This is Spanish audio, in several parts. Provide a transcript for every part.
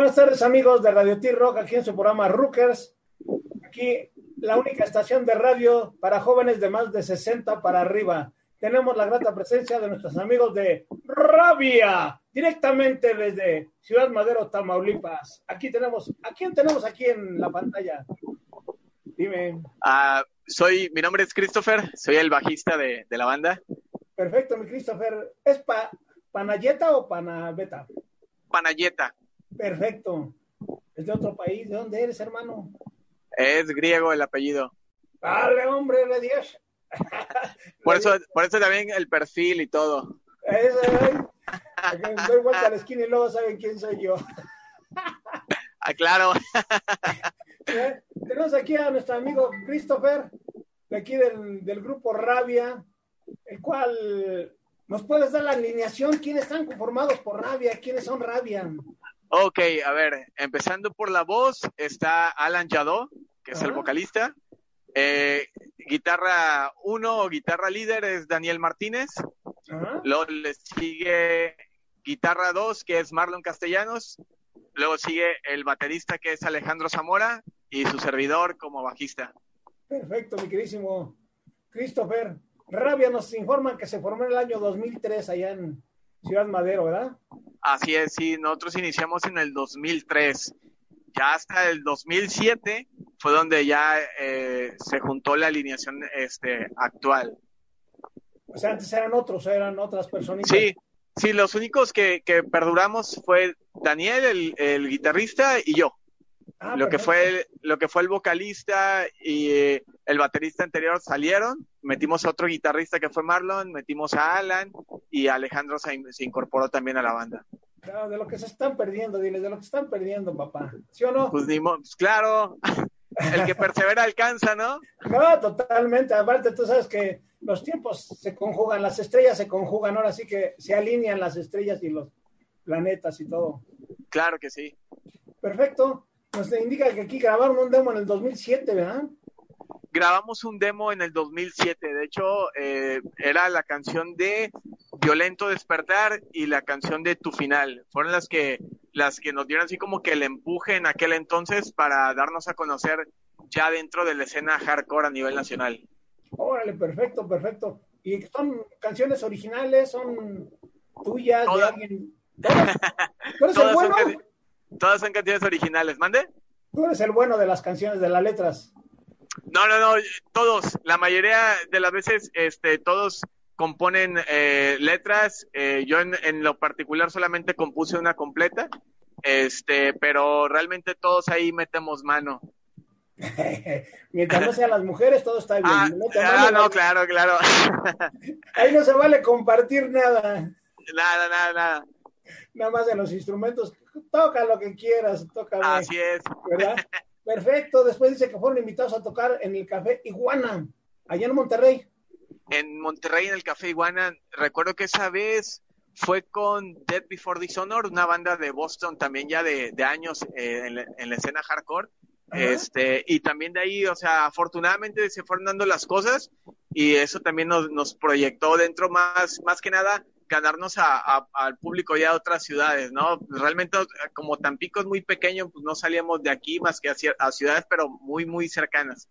Buenas tardes amigos de Radio T-Rock, aquí en su programa Rookers. Aquí la única estación de radio para jóvenes de más de 60 para arriba. Tenemos la grata presencia de nuestros amigos de Rabia, directamente desde Ciudad Madero, Tamaulipas. Aquí tenemos, ¿a quién tenemos aquí en la pantalla? Dime. Ah, soy, mi nombre es Christopher, soy el bajista de, de la banda. Perfecto, mi Christopher. ¿Es pa, Panayeta o Panabeta? Panayeta. Perfecto. ¿Es de otro país? ¿De dónde eres, hermano? Es griego el apellido. Dale, hombre, de Dios. por, eso, por eso también el perfil y todo. doy vuelta a la esquina y luego saben quién soy yo. ah, claro. ¿Eh? Tenemos aquí a nuestro amigo Christopher, de aquí del, del grupo Rabia, el cual nos puedes dar la alineación, quiénes están conformados por Rabia, quiénes son Rabia. Ok, a ver, empezando por la voz, está Alan Yadó, que es el vocalista. Eh, guitarra 1 o guitarra líder es Daniel Martínez. Luego le sigue guitarra 2, que es Marlon Castellanos. Luego sigue el baterista, que es Alejandro Zamora, y su servidor como bajista. Perfecto, mi queridísimo Christopher. Rabia nos informan que se formó en el año 2003 allá en Ciudad Madero, ¿verdad? Así es, sí, nosotros iniciamos en el 2003. Ya hasta el 2007 fue donde ya eh, se juntó la alineación este, actual. O sea, antes eran otros, eran otras personas. Sí, sí, los únicos que, que perduramos fue Daniel, el, el guitarrista, y yo. Ah, lo que fue el, lo que fue el vocalista y eh, el baterista anterior salieron, metimos a otro guitarrista que fue Marlon, metimos a Alan y Alejandro se, incorporó también a la banda. Claro, de lo que se están perdiendo, diles, de lo que están perdiendo, papá. ¿Sí o no? Pues, pues claro, el que persevera alcanza, ¿no? No, totalmente. Aparte, tú sabes que los tiempos se conjugan, las estrellas se conjugan, ahora sí que se alinean las estrellas y los planetas y todo. Claro que sí. Perfecto nos indica que aquí grabaron un demo en el 2007, ¿verdad? Grabamos un demo en el 2007, de hecho eh, era la canción de Violento Despertar y la canción de Tu Final. Fueron las que, las que nos dieron así como que el empuje en aquel entonces para darnos a conocer ya dentro de la escena hardcore a nivel nacional. Órale, perfecto, perfecto. ¿Y son canciones originales? ¿Son tuyas de alguien? ¿Tú eres el bueno? Todas son canciones originales. ¿Mande? Tú eres el bueno de las canciones, de las letras. No, no, no, todos, la mayoría de las veces, este, todos componen eh, letras. Eh, yo en, lo particular solamente compuse una completa, este, pero realmente todos ahí metemos mano. Mientras no sean las mujeres, todo está bien. Ah, no, ah, no claro, claro. ahí no se vale compartir nada. Nada, nada, nada. Nada más en los instrumentos toca lo que quieras, toca. Así es. ¿Verdad? Perfecto. Después dice que fueron invitados a tocar en el Café Iguana, allá en Monterrey. En Monterrey, en el Café Iguana, recuerdo que esa vez fue con Dead Before Dishonor, una banda de Boston también ya de, años eh, en, la, escena hardcore. Este, y también de ahí, o sea, afortunadamente se fueron dando las cosas y eso también nos, nos proyectó dentro más, más que nada ganarnos a, al público ya de otras ciudades, ¿no? Realmente como Tampico es muy pequeño, pues no salíamos de aquí más que a, a ciudades, pero muy, muy cercanas.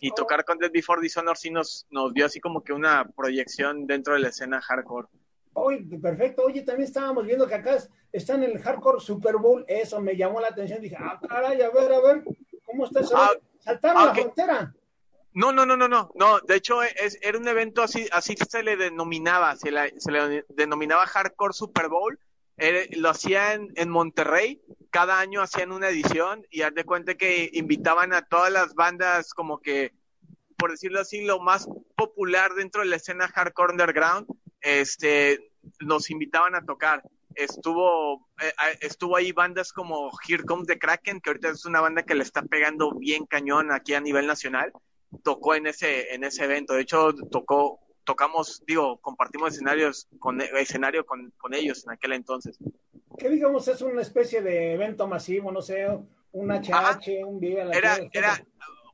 Y oh. tocar con Dead Before Dishonor sí nos, nos dio así como que una proyección dentro de la escena hardcore. Oye, perfecto. Oye, también estábamos viendo que acá está en el hardcore Super Bowl. Eso me llamó la atención. Dije, ah, caray, a ver, a ver, ¿cómo está eso? Ah, Saltaron la frontera. No, no, no, no, no, no. De hecho, era un evento así, así se le denominaba, se, le denominaba Hardcore Super Bowl. lo hacían en Monterrey, cada año hacían una edición y haz de cuenta que invitaban a todas las bandas como que, por decirlo así, lo más popular dentro de la escena hardcore underground, este, nos invitaban a tocar. Estuvo, eh, estuvo ahí bandas como Here Comes the Kraken, que ahorita es una banda que le está pegando bien cañón aquí a nivel nacional tocó en ese, en ese evento. De hecho, tocó, tocamos, digo, compartimos escenarios con, escenario con, con ellos en aquel entonces. ¿Qué digamos es una especie de evento masivo, no sé, un HH, un Vive la Era, era,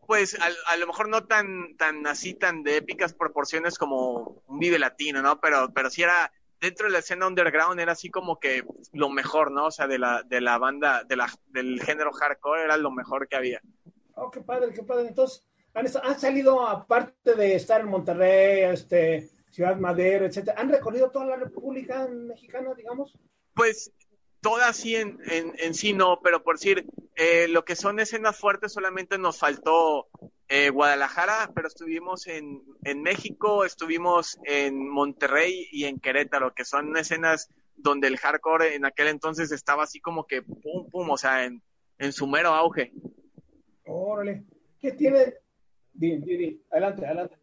pues a, a, lo mejor no tan, tan así, tan de épicas proporciones como un Vive Latino, ¿no? Pero, pero sí era dentro de la escena underground era así como que lo mejor, ¿no? O sea, de la, de la banda, de la, del género hardcore era lo mejor que había. Oh, qué padre, qué padre. Entonces, han, han salido, aparte de estar en Monterrey, este, Ciudad Madero, etcétera, ¿han recorrido toda la República Mexicana, digamos? Pues todas sí en, en, en, sí no, pero por decir, eh, lo que son escenas fuertes solamente nos faltó eh, Guadalajara, pero estuvimos en, en México, estuvimos en Monterrey y en Querétaro, que son escenas donde el hardcore en aquel entonces estaba así como que pum, pum, o sea, en, en su mero auge. Órale, ¿qué tiene? Di, di, di. Adelante, adelante.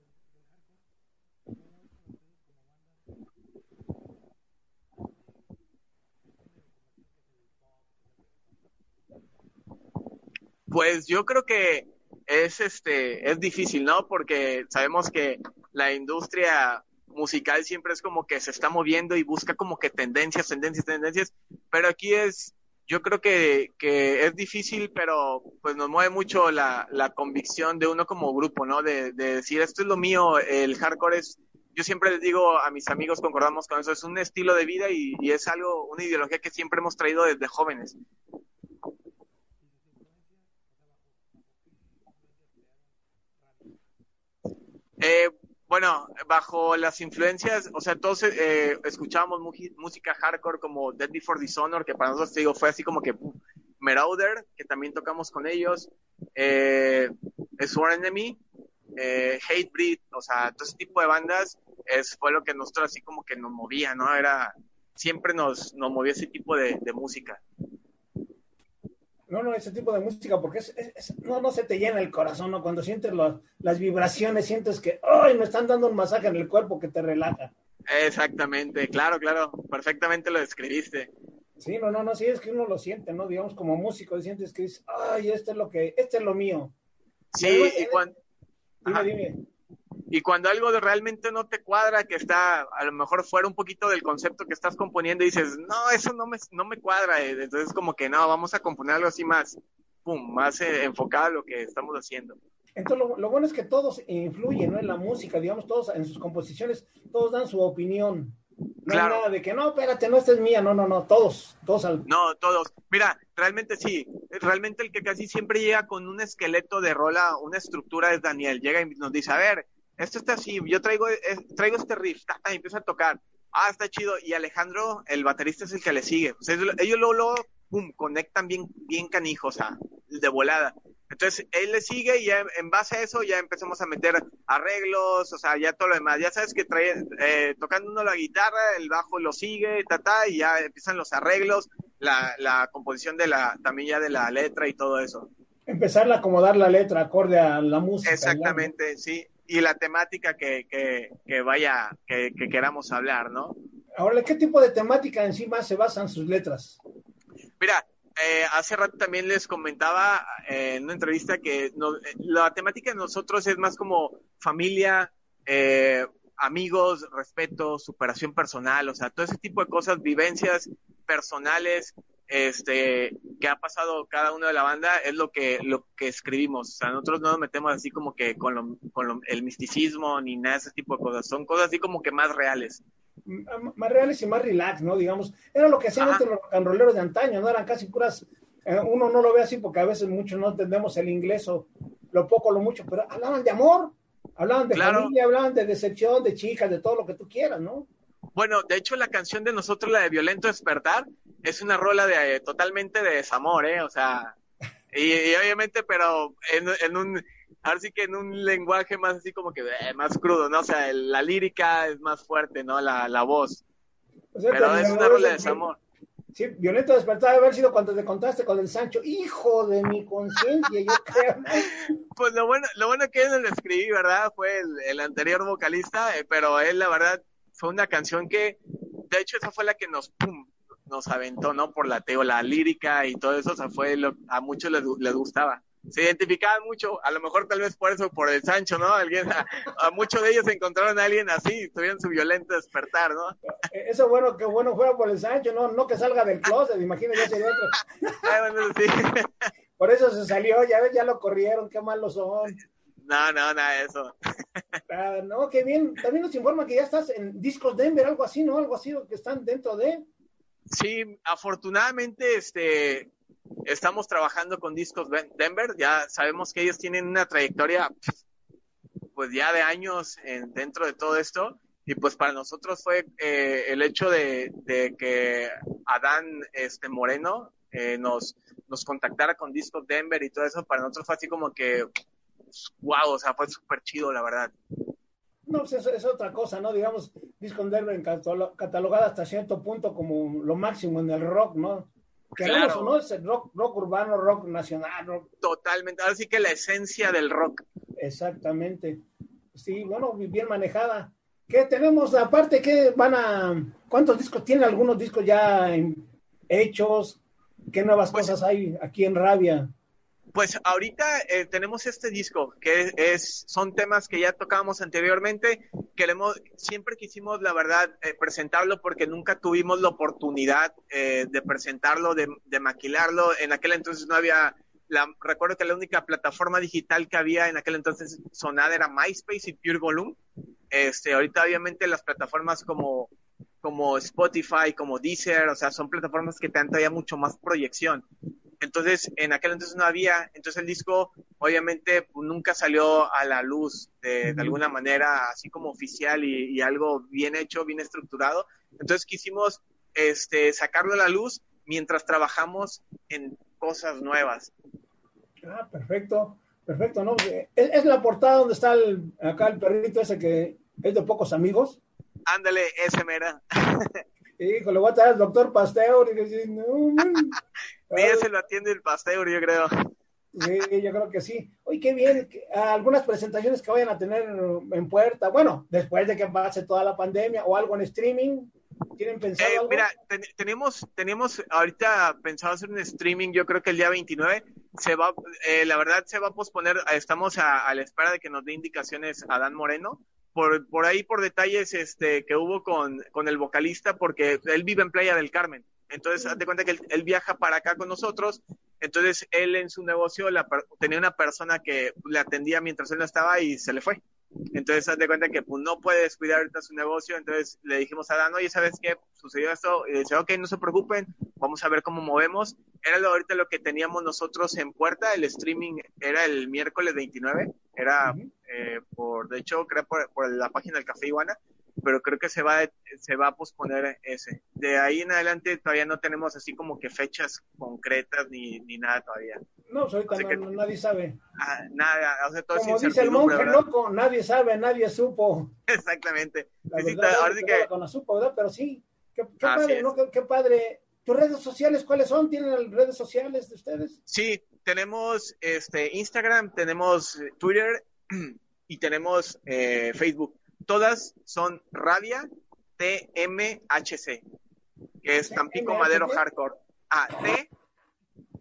Pues yo creo que es este es difícil, ¿no? Porque sabemos que la industria musical siempre es como que se está moviendo y busca como que tendencias, tendencias, tendencias, pero aquí es yo creo que, es difícil, pero pues nos mueve mucho la, la convicción de uno como grupo, ¿no? De, de, decir, esto es lo mío, el hardcore es, yo siempre les digo a mis amigos, concordamos con eso, es un estilo de vida y, y es algo, una ideología que siempre hemos traído desde jóvenes. Eh, bueno, bajo las influencias, o sea, todos eh, escuchábamos música hardcore como Dead Before Dishonor, que para nosotros, te digo, fue así como que Marauder, que también tocamos con ellos, eh, Sworn Enemy, eh, Hatebreed, o sea, todo ese tipo de bandas es, fue lo que nosotros así como que nos movía, ¿no? Era, siempre nos, nos movía ese tipo de música. No, no, ese tipo de música, porque es, es, no, no se te llena el corazón, ¿no? Cuando sientes los, las vibraciones, sientes que, ¡ay! me están dando un masaje en el cuerpo que te relaja. Exactamente, claro, claro, perfectamente lo describiste. Sí, no, no, no, sí, es que uno lo siente, ¿no? Digamos, como músico, sientes que dices, ¡ay, este es lo que, este es lo mío! Sí, y, y cuando... Dime, dime. Y cuando algo realmente no te cuadra, que está a lo mejor fuera un poquito del concepto que estás componiendo, y dices, no, eso no me, no me cuadra. Entonces, como que no, vamos a componer algo así más, pum, más eh, enfocado a lo que estamos haciendo. Entonces, lo, lo, bueno es que todos influyen ¿no? en la música, digamos, todos en sus composiciones, todos dan su opinión. No Claro. hay nada de que, no, espérate, no, esta es mía, no, no, no, todos, todos al... No, todos. Mira, realmente sí. Realmente el que casi siempre llega con un esqueleto de rola, una estructura es Daniel. Llega y nos dice, a ver, esto está así, yo traigo, eh, traigo este riff, ta, ta, y empieza a tocar. Ah, está chido. Y Alejandro, el baterista, es el que le sigue. O sea, ellos luego, luego, pum, conectan bien, bien canijos, o sea, de volada. Entonces, él le sigue y ya en base a eso ya empezamos a meter arreglos, o sea, ya todo lo demás. Ya sabes que trae, eh, tocando uno la guitarra, el bajo lo sigue, ta, ta, y ya empiezan los arreglos, la, la composición de la, también ya de la letra y todo eso. Empezar a acomodar la letra acorde a la música. Exactamente, sí. Y la temática que, que, que vaya, que, que queramos hablar, ¿no? Ahora, ¿qué tipo de temática encima se basan sus letras? Mira, eh, hace rato también les comentaba eh, en una entrevista que no, la temática de nosotros es más como familia, eh, amigos, respeto, superación personal, o sea, todo ese tipo de cosas, vivencias personales, este, que ha pasado cada uno de la banda es lo que, lo que escribimos. O sea, nosotros no nos metemos así como que con, lo, con lo, el misticismo ni nada de ese tipo de cosas. Son cosas así como que más reales. más reales y más relax, ¿no? Digamos, era lo que hacían antes los rocanroleros de antaño, ¿no? Eran casi puras, eh, uno no lo ve así porque a veces muchos no entendemos el inglés o lo poco o lo mucho, pero hablaban de amor, hablaban de Claro. familia, hablaban de decepción, de chicas, de todo lo que tú quieras, ¿no? Bueno, de hecho, la canción de nosotros, la de Violento Despertar, es una rola de totalmente de desamor, ¿eh? O sea, y, y obviamente, pero en, en un, ahora sí que en un lenguaje más así como que eh, más crudo, ¿no? O sea, el- la lírica es más fuerte, ¿no? La, la voz. O sea, Pero es una rola de desamor. Sí, violento despertar de haber sido cuando te contaste con el Sancho, hijo de mi conciencia, yo creo. Pues lo bueno, lo bueno que él no lo escribí, ¿verdad? Fue el, el anterior vocalista, eh, pero él, la verdad, fue una canción que, de hecho, esa fue la que nos, pum, nos aventó, ¿no? Por la teo, la lírica y todo eso, o sea, fue lo, a muchos les, les gustaba. Se identificaban mucho, a lo mejor tal vez por eso, por el Sancho, ¿no? Alguien, a, a muchos de ellos encontraron a alguien así, tuvieron su violento despertar, ¿no? Eh, Eso bueno, que bueno fuera por el Sancho, no, no que salga del closet, imagínate, ya sería otro. Ah, bueno, sí. Por eso se salió, ya ves, ya lo corrieron, qué malos son. No, no, nada de eso. Ah, no, qué bien. También nos informa que ya estás en Discos Denver, algo así, ¿no? Algo así que están dentro de. Sí, afortunadamente, este, estamos trabajando con Discos Denver. Ya sabemos que ellos tienen una trayectoria, pues ya de años en, dentro de todo esto. Y pues para nosotros fue eh, el hecho de, de, que Adán este, Moreno eh, nos, nos contactara con Discos Denver y todo eso. Para nosotros fue así como que, wow, o sea, fue súper chido, la verdad. No, pues eso es otra cosa, ¿no? Digamos, Discos Denver catalogada hasta cierto punto como lo máximo en el rock, ¿no? Claro. ¿no? Es el rock, rock urbano, rock nacional. Rock. Totalmente, ahora sí que la esencia del rock. Exactamente. Sí, bueno, bien manejada. ¿Qué tenemos aparte? ¿Qué van a... ¿Cuántos discos tienen algunos discos ya hechos? ¿Qué nuevas pues cosas hay aquí en Rabia? Pues ahorita eh, tenemos este disco, que es, son temas que ya tocábamos anteriormente. Queremos, siempre quisimos, la verdad, eh, presentarlo porque nunca tuvimos la oportunidad eh, de presentarlo, de, de, maquilarlo. En aquel entonces no había, la, recuerdo que la única plataforma digital que había en aquel entonces sonada era MySpace y Pure Volume. Este, ahorita obviamente las plataformas como como Spotify, como Deezer, o sea, son plataformas que te dan mucho más proyección. Entonces, en aquel entonces no había, entonces el disco obviamente pues, nunca salió a la luz de, alguna manera, así como oficial y, algo bien hecho, bien estructurado. Entonces quisimos este, sacarlo a la luz mientras trabajamos en cosas nuevas. Ah, perfecto, perfecto, ¿no? Eh, ¿Es, la portada donde está el, acá el perrito ese que es de pocos amigos? Ándale, ese mera. Hijo, le voy a traer al doctor Pasteur y decir, no, se lo atiende el Pasteur, yo creo. Sí, yo creo que sí. Oye, qué bien. Algunas presentaciones que vayan a tener en puerta. Bueno, después de que pase toda la pandemia o algo en streaming. ¿Tienen pensado eh, algo? Mira, tenemos, tenemos ahorita pensado hacer un streaming, yo creo que el día 29. Se va, eh, la verdad se va a posponer. Estamos a, a la espera de que nos dé indicaciones a Dan Moreno por, por ahí por detalles este, que hubo con, con el vocalista, porque él vive en Playa del Carmen. Entonces, hazte cuenta que él, viaja para acá con nosotros. Entonces, él en su negocio la, tenía una persona que le atendía mientras él no estaba y se le fue. Entonces, haz de cuenta que pues, no puede descuidar ahorita su negocio. Entonces, le dijimos a Dan, oye, ¿sabes qué? Sucedió esto. Y dice, ok, no se preocupen, vamos a ver cómo movemos. Era lo, ahorita lo que teníamos nosotros en puerta. El streaming era el miércoles 29. Era eh, por, de hecho, creo por, por la página del Café Iguana pero creo que se va, se va a posponer ese. De ahí en adelante todavía no tenemos así como que fechas concretas ni, ni nada todavía. No, soy pues ahorita nadie sabe. Ah, nada, o sea, todo como dice el monje loco, nadie sabe, nadie supo. Exactamente. La verdad, ahora sí que... Con la supo, ¿verdad? Pero sí, qué, qué padre, ¿no? Qué, qué, padre. ¿Tus redes sociales cuáles son? ¿Tienen redes sociales de ustedes? Sí, tenemos este Instagram, tenemos Twitter y tenemos eh, Facebook todas son Rabia TMHC, que es Tampico Madero Hardcore. Ah, T,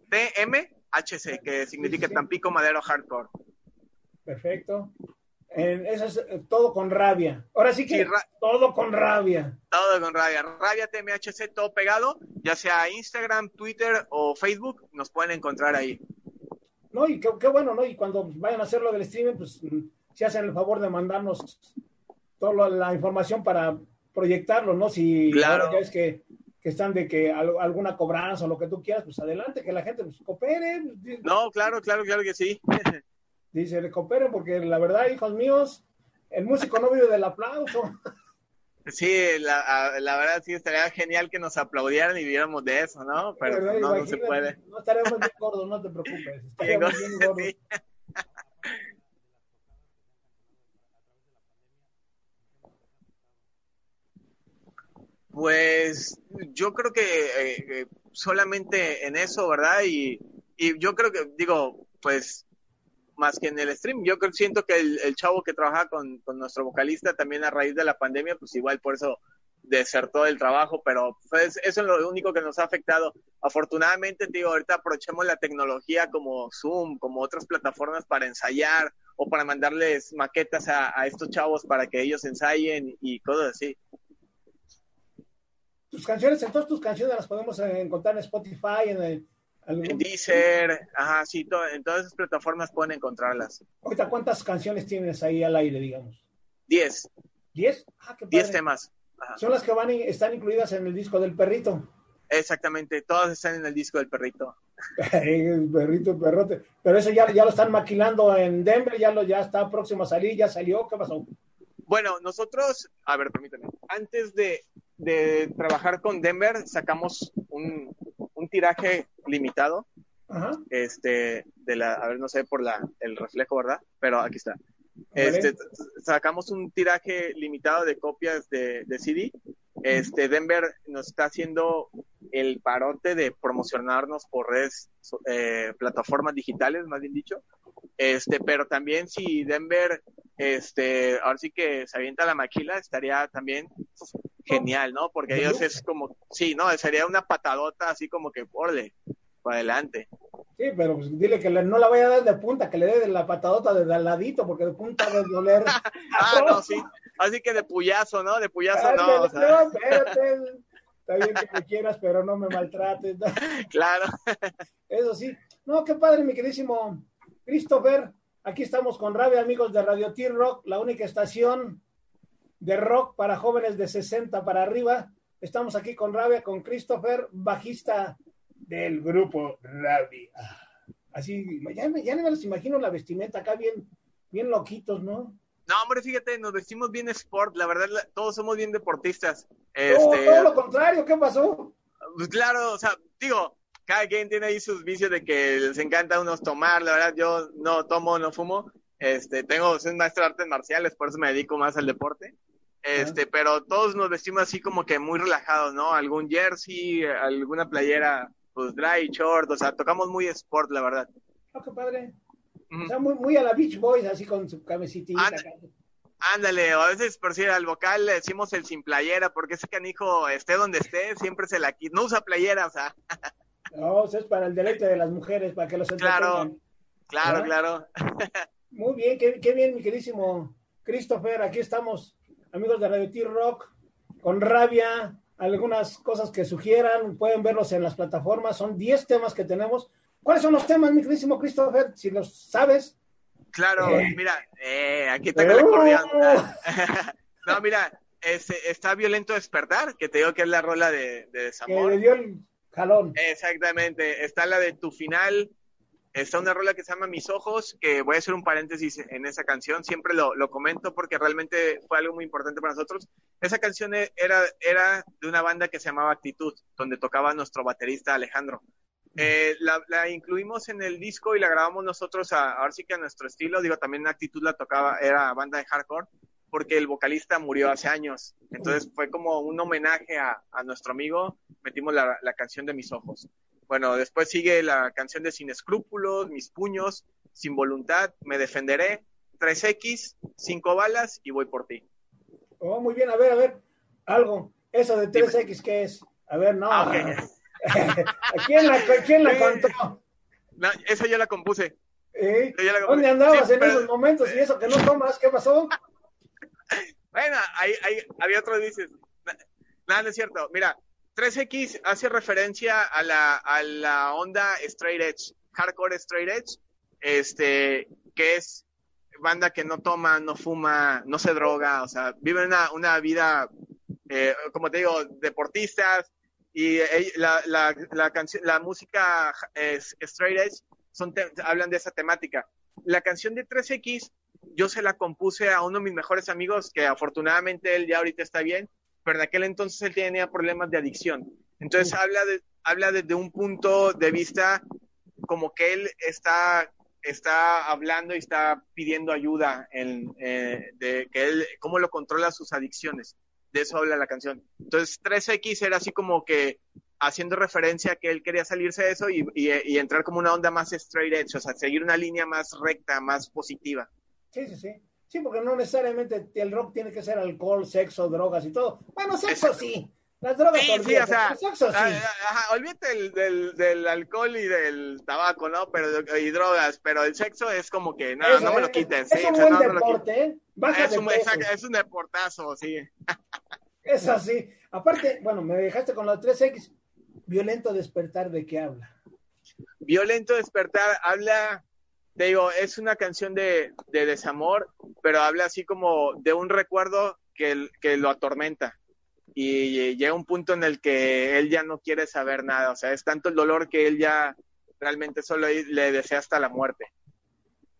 TMHC, que significa Tampico Madero Hardcore. Perfecto. eso es eh, todo con rabia. Ahora sí que todo con rabia. Todo con rabia. Rabia TMHC, todo pegado, ya sea Instagram, Twitter o Facebook, nos pueden encontrar ahí. No, y qué, bueno, ¿no? Y cuando vayan a hacer lo del streaming, pues se hacen el favor de mandarnos toda la información para proyectarlo, ¿no? Si claro. es que, que, están de que alguna cobranza o lo que tú quieras, pues adelante, que la gente pues, coopere. No, claro, claro, claro que sí. Dice, coopere porque la verdad, hijos míos, el músico no vive del aplauso. Sí, la, la, verdad sí estaría genial que nos aplaudieran y viéramos de eso, ¿no? Pero no, no, se puede. No estaremos bien gordos, no te preocupes. Estaremos bien gordos. Pues yo creo que eh, eh, solamente en eso, ¿verdad? Y, y, yo creo que, digo, pues más que en el stream, yo creo, siento que el, chavo que trabaja con, con, nuestro vocalista también a raíz de la pandemia, pues igual por eso desertó el trabajo, pero pues eso es lo único que nos ha afectado. Afortunadamente, digo, ahorita aprovechemos la tecnología como Zoom, como otras plataformas para ensayar o para mandarles maquetas a, a estos chavos para que ellos ensayen y cosas así tus canciones, entonces tus canciones las podemos encontrar en Spotify, en, En Deezer, ajá, sí, en todas esas plataformas pueden encontrarlas. Ahorita, ¿cuántas canciones tienes ahí al aire, digamos? Diez. ¿Diez? Ah, qué Diez temas. Son las que van y están incluidas en el disco del perrito. Exactamente, todas están en el disco del perrito. el perrito, perrote. Pero eso ya, ya lo están maquilando en Denver, ya, lo, ya está próximo a salir, ya salió, ¿qué pasó? Bueno, nosotros, a ver, permítame, antes de, de trabajar con Denver, sacamos un, un tiraje limitado. Este, de la, a ver, no sé por la, el reflejo, ¿verdad? Pero aquí está. Este, sacamos un tiraje limitado de copias de, de, CD. Este, Denver nos está haciendo el parote de promocionarnos por redes, eh, plataformas digitales, más bien dicho. Este, pero también si Denver, este, ahora sí que se avienta la maquila, estaría también genial, ¿no? Porque ellos es como, sí, ¿no? Sería una patadota así como que, órale, para adelante. Sí, pero pues dile que no la vaya a dar de punta, que le dé la patadota de al ladito, porque de punta debe doler. ah, no, sí. Así que de puyazo, ¿no? De puyazo no. espérate. Está bien que me quieras, pero no me maltrates. Claro. Eso sí. No, qué padre, mi queridísimo Christopher. Aquí estamos con Rabia, amigos de Radio T-Rock, la única estación de rock para jóvenes de 60 para arriba. Estamos aquí con Rabia, con Christopher, bajista del grupo Rabia. Así, ya, ya me los imagino la vestimenta acá bien, bien loquitos, ¿no? No, hombre, fíjate, nos vestimos bien sport, la verdad, todos somos bien deportistas. Este, todo lo contrario, ¿qué pasó? Pues claro, o sea, digo, cada quien tiene ahí sus vicios de que les encanta a unos tomar, la verdad, yo no tomo, no fumo, este, tengo, soy maestro de artes marciales, por eso me dedico más al deporte. Este, pero todos nos vestimos así como que muy relajados, ¿no? Algún jersey, alguna playera, pues dry, short, o sea, tocamos muy sport, la verdad. Oh, qué padre. O sea, muy, muy a la Beach Boys, así con su camisitita. Ándale, o a veces, por si al vocal le decimos el sin playera, porque ese canijo, esté donde esté, siempre se la quita. No usa playera, o sea. No, eso es para el deleite de las mujeres, para que los Claro, claro, claro. Muy bien, qué, qué bien, mi queridísimo Christopher. Aquí estamos amigos de Radio T-Rock, con rabia, algunas cosas que sugieran, pueden verlos en las plataformas, son 10 temas que tenemos. ¿Cuáles son los temas, mi queridísimo Christopher? Si los sabes. Claro, eh. mira, eh, aquí está el acordeón. no, mira, está Violento Despertar, que te digo que es la rola de, de Desamor. Que le dio el jalón. Exactamente, está la de Tu Final, Está una rola que se llama Mis Ojos, que voy a hacer un paréntesis en esa canción, siempre lo, lo comento porque realmente fue algo muy importante para nosotros. Esa canción e, era, de una banda que se llamaba Actitud, donde tocaba nuestro baterista Alejandro. Eh, la, incluimos en el disco y la grabamos nosotros, a, ahora sí que a nuestro estilo, digo, también Actitud la tocaba, era banda de hardcore, porque el vocalista murió hace años. Entonces fue como un homenaje a, a nuestro amigo, metimos la, la canción de Mis Ojos. Bueno, después sigue la canción de Sin Escrúpulos, Mis Puños, Sin Voluntad, Me Defenderé, 3X, Cinco Balas y Voy por ti. Oh, muy bien, a ver, a ver, algo. Eso de 3X, ¿qué es? A ver, no. Ah, quién la, quién la contó? No, esa yo la compuse. ¿Eh? ¿Dónde andabas en esos momentos y eso que no tomas? ¿Qué pasó? bueno, ahí, ahí había otro dices. Nada, no es cierto. Mira, 3X hace referencia a la, a la onda straight edge, hardcore straight edge, este, que es banda que no toma, no fuma, no se droga, o sea, vive una, una vida, eh, como te digo, deportistas, y eh, la, la, la, canción, la música es, straight edge son hablan de esa temática. La canción de 3X, yo se la compuse a uno de mis mejores amigos, que afortunadamente él ya ahorita está bien, pero en aquel entonces él tenía problemas de adicción. Entonces habla, de, habla desde un punto de vista como que él está, está hablando y está pidiendo ayuda en, eh, de que él, cómo lo controla sus adicciones. De eso habla la canción. Entonces 3X era así como que haciendo referencia a que él quería salirse de eso y, y, entrar como una onda más straight edge, o sea, seguir una línea más recta, más positiva. Sí, sí, sí. Sí, porque no necesariamente el rock tiene que ser alcohol, sexo, drogas y todo. Bueno, sexo sí. Las drogas sí, sí, o sea, sexo sí. Ajá, olvídate del, del, del, alcohol y del tabaco, ¿no? Pero y drogas, pero el sexo es como que no, no me lo quiten. Es, un buen deporte, ¿eh? Baja es, un, es un deportazo, sí. Es así. Aparte, bueno, me dejaste con la 3X. Violento despertar, ¿de qué habla? Violento despertar habla, digo, es una canción de, de desamor, pero habla así como de un recuerdo que, lo atormenta. Y llega un punto en el que él ya no quiere saber nada, o sea, es tanto el dolor que él ya realmente solo le desea hasta la muerte.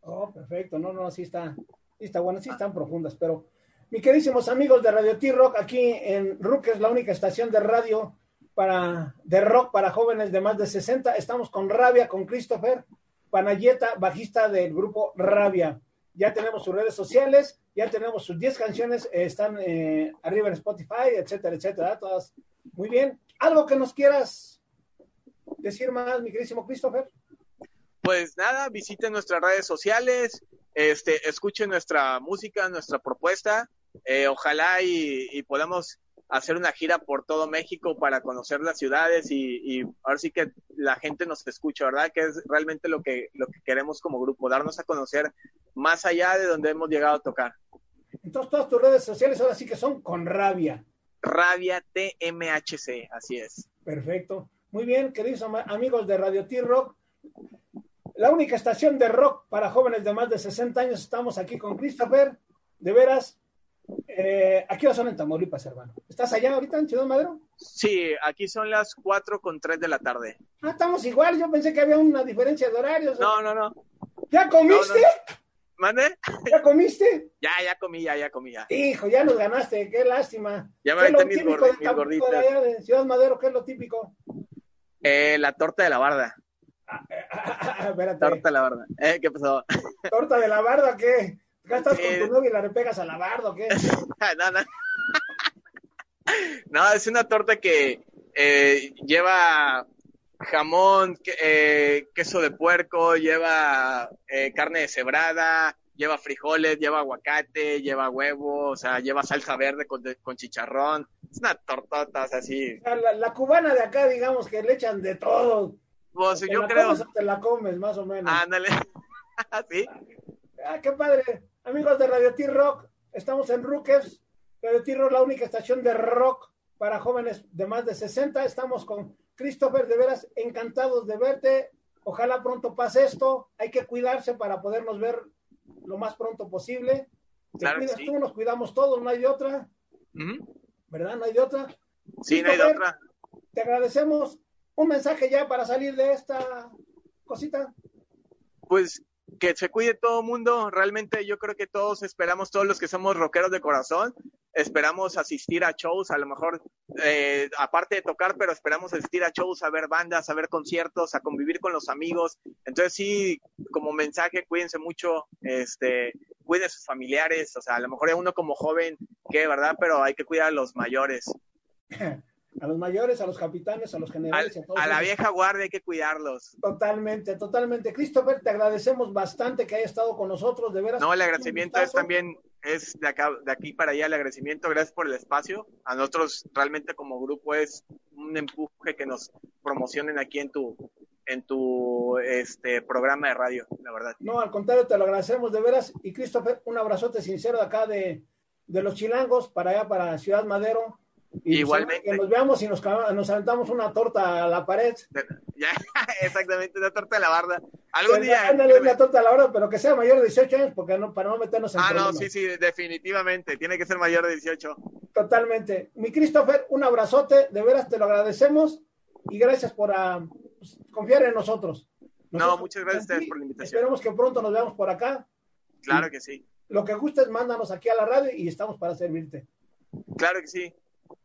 Oh, perfecto, no, no, sí está, sí está bueno, sí están profundas, pero mis queridísimos amigos de Radio T-Rock, aquí en RUC es la única estación de radio para, de rock para jóvenes de más de 60. Estamos con Rabia, con Christopher Panayeta, bajista del grupo Rabia. Ya tenemos sus redes sociales, ya tenemos sus 10 canciones, eh, están eh, arriba en Spotify, etcétera, etcétera, todas muy bien. ¿Algo que nos quieras decir más, mi queridísimo Christopher? Pues nada, visiten nuestras redes sociales, este, escuchen nuestra música, nuestra propuesta, eh, ojalá y, podamos hacer una gira por todo México para conocer las ciudades y, y, ahora sí que la gente nos escucha, ¿verdad? Que es realmente lo que, lo que queremos como grupo, darnos a conocer más allá de donde hemos llegado a tocar. Entonces todas tus redes sociales ahora sí que son con rabia. Rabia TMHC, así es. Perfecto. Muy bien, queridos amigos de Radio T-Rock, la única estación de rock para jóvenes de más de 60 años. Estamos aquí con Christopher. De veras, eh, aquí va son en Tamaulipas, hermano. ¿Estás allá ahorita en Ciudad Madero? Sí, aquí son las 4 con 3 de la tarde. Ah, estamos igual. Yo pensé que había una diferencia de horarios. No, no, no. ¿Ya comiste? ¿Mande? ¿Ya comiste? Ya, ya comí, ya, ya comí, ya. Hijo, ya nos ganaste, qué lástima. Ya me metí mis, gorditas. De Ciudad Madero, ¿qué es lo típico? Eh, la torta de la barda. Ah, eh, espérate. Torta de la barda. ¿Eh? ¿Qué pasó? ¿Torta de la barda qué? ¿Gastas con tu novia y la repegas a la barda o qué? no, no. no, es una torta que eh, lleva jamón, eh, queso de puerco, lleva eh, carne de cebrada, lleva frijoles, lleva aguacate, lleva huevo, o sea, lleva salsa verde con, con chicharrón. Es una tortota, o sea, así. La, la, cubana de acá, digamos que le echan de todo. Pues yo la creo. Comes, te la comes, más o menos. Ándale. ¿Sí? Ah, qué padre. Amigos de Radio T-Rock, estamos en Rookers. Radio T-Rock, la única estación de rock para jóvenes de más de 60. Estamos con Christopher, de veras encantados de verte. Ojalá pronto pase esto. Hay que cuidarse para podernos ver lo más pronto posible. Te cuidas tú, nos cuidamos todos, no hay de otra. ¿Verdad? No hay de otra. Sí, no hay de otra. Te agradecemos un mensaje ya para salir de esta cosita. Pues que se cuide todo el mundo. Realmente yo creo que todos esperamos, todos los que somos rockeros de corazón, esperamos asistir a shows, a lo mejor, eh, aparte de tocar, pero esperamos asistir a shows, a ver bandas, a ver conciertos, a convivir con los amigos. Entonces sí, como mensaje, cuídense mucho, este, cuiden sus familiares, o sea, a lo mejor es uno como joven, que, ¿verdad? Pero hay que cuidar a los mayores. a los mayores, a los capitanes, a los generales. a, la vieja guardia hay que cuidarlos. Totalmente, totalmente. Christopher, te agradecemos bastante que haya estado con nosotros, de veras. No, el agradecimiento es también, es de, acá, de aquí para allá el agradecimiento, gracias por el espacio. A nosotros realmente como grupo es un empuje que nos promocionen aquí en tu en tu este programa de radio, la verdad. No, al contrario, te lo agradecemos de veras. Y Christopher, un abrazote sincero de acá de, de los chilangos para allá, para Ciudad Madero y Igualmente. Que nos veamos y nos, nos aventamos una torta a la pared. Ya, exactamente, una torta de la barda. Algún día. Ándale una torta de la barda, pero que sea mayor de 18 años, porque no, para no meternos en Ah, no, sí, sí, definitivamente. Tiene que ser mayor de 18. Totalmente. Mi Christopher, un abrazote. De veras te lo agradecemos. Y gracias por uh, confiar en nosotros. no, muchas gracias a ustedes por la invitación. Esperemos que pronto nos veamos por acá. Claro que sí. Lo que gustes, mándanos aquí a la radio y estamos para servirte. Claro que sí.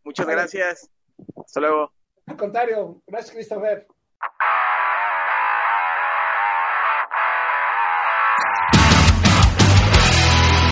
Muchas gracias. Hasta luego. Al contrario, gracias, Christopher.